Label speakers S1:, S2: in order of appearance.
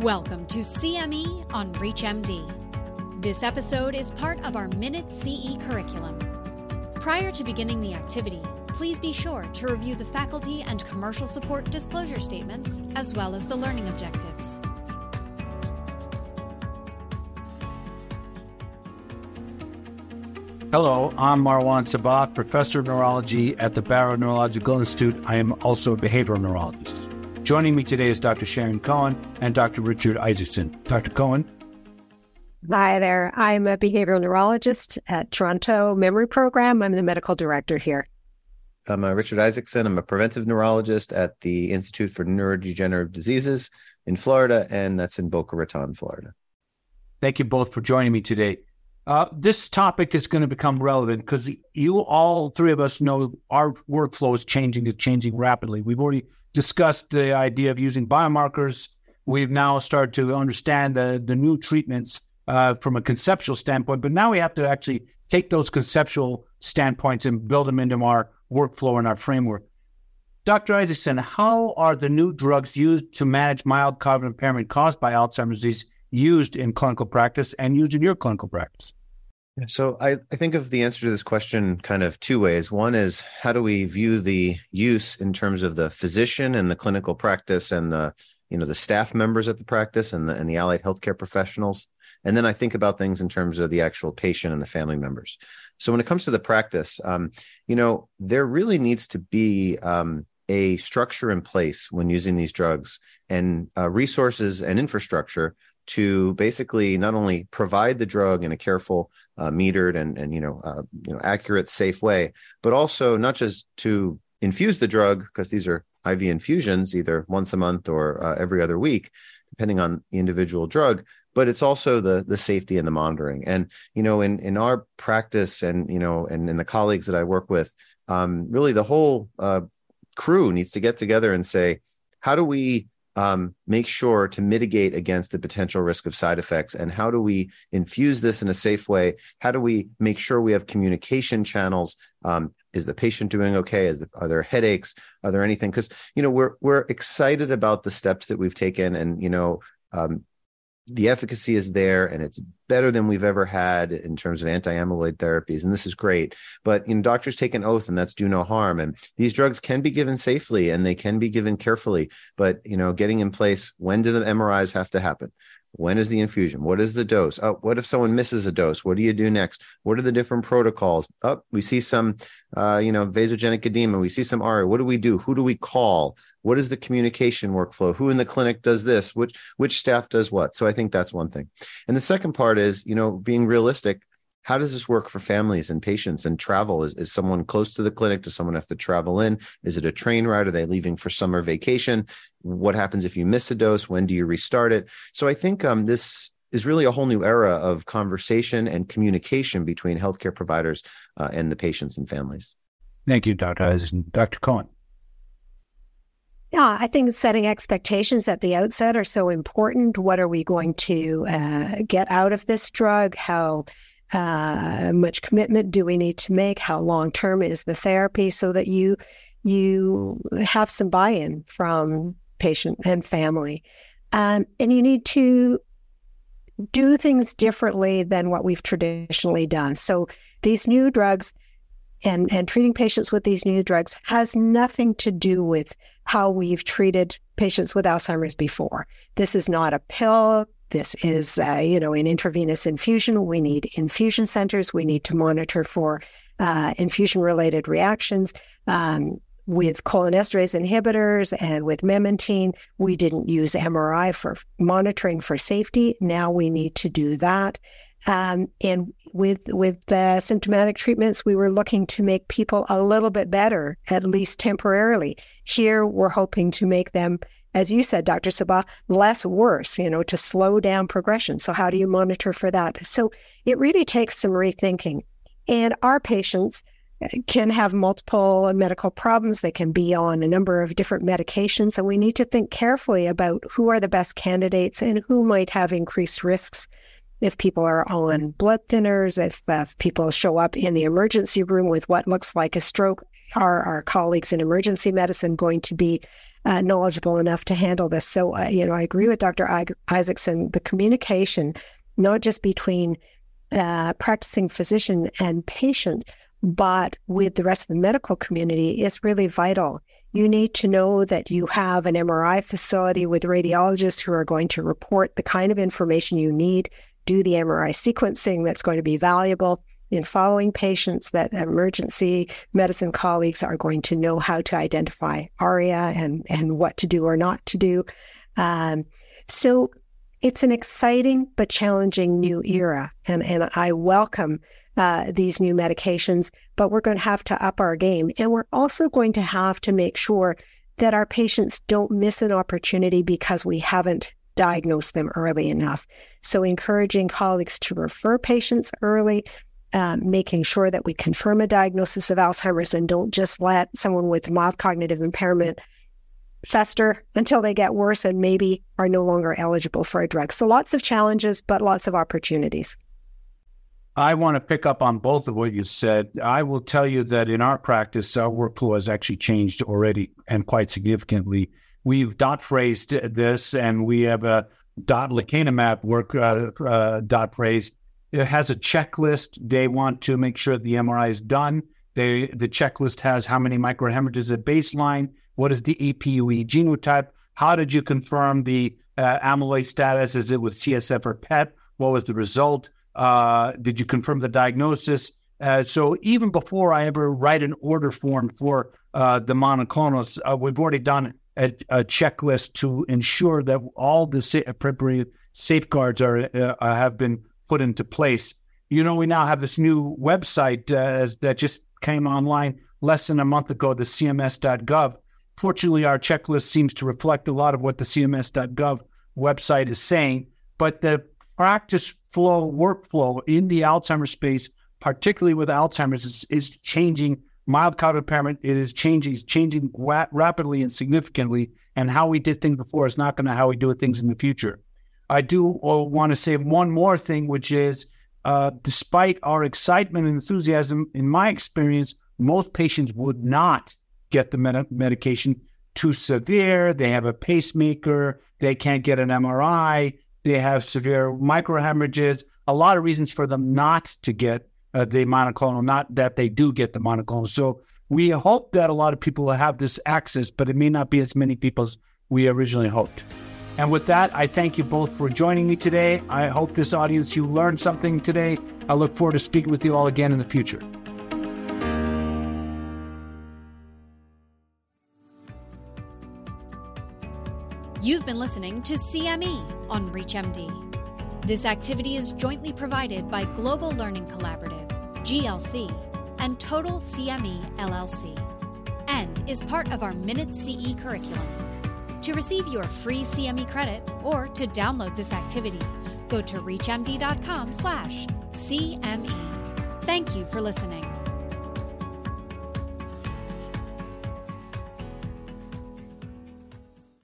S1: Welcome to CME on ReachMD. This episode is part of our Minute CE curriculum. Prior to beginning the activity, please be sure to review the faculty and commercial support disclosure statements as well as the learning objectives.
S2: Hello, I'm Marwan Sabbagh, professor of neurology at the Barrow Neurological Institute. I am also a behavioral neurologist. Joining me today is Dr. Sharon Cohen and Dr. Richard Isaacson. Dr. Cohen.
S3: Hi there. I'm a behavioral neurologist at Toronto Memory Program. I'm the medical director here.
S4: I'm uh, Richard Isaacson. I'm a preventive neurologist at the Institute for Neurodegenerative Diseases in Florida, and that's in Boca Raton, Florida.
S2: Thank you both for joining me today. Uh, this topic is going to become relevant because you all three of us know our workflow is changing, it's changing rapidly. We've already discussed the idea of using biomarkers. We've now started to understand the, the new treatments uh, from a conceptual standpoint, but now we have to actually take those conceptual standpoints and build them into our workflow and our framework. Dr. Isaacson, how are the new drugs used to manage mild cognitive impairment caused by Alzheimer's disease used in clinical practice and used in your clinical practice?
S4: So I, I think of the answer to this question kind of two ways. One is how do we view the use in terms of the physician and the clinical practice and the you know the staff members at the practice and the and the allied healthcare professionals. And then I think about things in terms of the actual patient and the family members. So when it comes to the practice, um, you know, there really needs to be um, a structure in place when using these drugs and uh, resources and infrastructure to basically not only provide the drug in a careful, uh, metered, and and you know uh, you know accurate, safe way, but also not just to infuse the drug because these are IV infusions, either once a month or uh, every other week, depending on the individual drug. But it's also the the safety and the monitoring. And you know, in in our practice, and you know, and in the colleagues that I work with, um, really the whole uh, crew needs to get together and say, how do we um, make sure to mitigate against the potential risk of side effects? And how do we infuse this in a safe way? How do we make sure we have communication channels? Um, is the patient doing okay? Is are there headaches? Are there anything? Because you know we're we're excited about the steps that we've taken, and you know um, the efficacy is there and it's better than we've ever had in terms of anti-amyloid therapies and this is great. But you know doctors take an oath and that's do no harm and these drugs can be given safely and they can be given carefully but you know getting in place when do the mris have to happen when is the infusion? What is the dose? Oh, what if someone misses a dose? What do you do next? What are the different protocols? Oh, we see some, uh, you know, vasogenic edema. We see some ARIA. What do we do? Who do we call? What is the communication workflow? Who in the clinic does this? Which which staff does what? So I think that's one thing. And the second part is, you know, being realistic how does this work for families and patients and travel? Is, is someone close to the clinic? Does someone have to travel in? Is it a train ride? Are they leaving for summer vacation? What happens if you miss a dose? When do you restart it? So I think um, this is really a whole new era of conversation and communication between healthcare providers uh, and the patients and families.
S2: Thank you, Dr. Eisen. Dr. Cohen.
S3: Yeah, I think setting expectations at the outset are so important. What are we going to uh, get out of this drug? How uh, much commitment do we need to make? How long term is the therapy so that you you have some buy-in from patient and family, um, and you need to do things differently than what we've traditionally done. So these new drugs and and treating patients with these new drugs has nothing to do with how we've treated patients with Alzheimer's before. This is not a pill this is, uh, you know, an intravenous infusion. We need infusion centers. We need to monitor for uh, infusion-related reactions. Um, with cholinesterase inhibitors and with memantine, we didn't use MRI for monitoring for safety. Now we need to do that. Um, and with with the symptomatic treatments, we were looking to make people a little bit better, at least temporarily. Here, we're hoping to make them as you said, Dr. Sabbagh, less worse, you know, to slow down progression. So, how do you monitor for that? So, it really takes some rethinking. And our patients uh, can have multiple medical problems. They can be on a number of different medications. And we need to think carefully about who are the best candidates and who might have increased risks if people are on blood thinners, if, if, people show up in the emergency room with what looks like a stroke, are our colleagues in emergency medicine going to be uh, knowledgeable enough to handle this. So, uh, you know, I agree with Dr. I- Isaacson. The communication, not just between uh, practicing physician and patient, but with the rest of the medical community is really vital. You need to know that you have an MRI facility with radiologists who are going to report the kind of information you need, do the MRI sequencing that's going to be valuable in following patients, that emergency medicine colleagues are going to know how to identify ARIA and, and what to do or not to do. Um, so it's an exciting but challenging new era. And, and I welcome uh, these new medications, but we're going to have to up our game. And we're also going to have to make sure that our patients don't miss an opportunity because we haven't diagnosed them early enough. So, encouraging colleagues to refer patients early, um, making sure that we confirm a diagnosis of Alzheimer's and don't just let someone with mild cognitive impairment fester until they get worse and maybe are no longer eligible for a drug. So, lots of challenges, but lots of opportunities.
S2: I want to pick up on both of what you said. I will tell you that in our practice, our workflow has actually changed already and quite significantly. We've dot phrased this, and we have a dot lecanemab work uh, uh, dot phrase. It has a checklist. They want to make sure the MRI is done. They, the checklist has how many microhemorrhages at baseline, what is the APOE genotype, how did you confirm the uh, amyloid status? Is it with CSF or PET? What was the result? Uh, did you confirm the diagnosis? Uh, so even before I ever write an order form for uh, the monoclonals, uh, we've already done a, a, checklist to ensure that all the sa- appropriate safeguards are uh, have been put into place. You know, we now have this new website uh, that just came online less than a month ago, the CMS.gov. Fortunately, our checklist seems to reflect a lot of what the CMS.gov website is saying, but the practice flow, workflow in the Alzheimer's space, particularly with Alzheimer's, is, is changing. Mild cognitive impairment, it is changing, it's changing ra- rapidly and significantly. And how we did things before is not going to how we do things in the future. I do uh, want to say one more thing, which is uh, despite our excitement and enthusiasm, in my experience, most patients would not get the med- medication too severe. They have a pacemaker, they can't get an MRI, they have severe microhemorrhages, a lot of reasons for them not to get uh, the monoclonal, not that they do get the monoclonal. So we hope that a lot of people will have this access, but it may not be as many people as we originally hoped. And with that, I thank you both for joining me today. I hope this audience, you learned something today. I look forward to speaking with you all again in the future.
S1: You've been listening to CME on ReachMD. This activity is jointly provided by Global Learning Collaborative, GLC, and Total CME LLC, and is part of our Minute CE curriculum. To receive your free CME credit or to download this activity, go to reachmd.com/cme. Thank you for listening.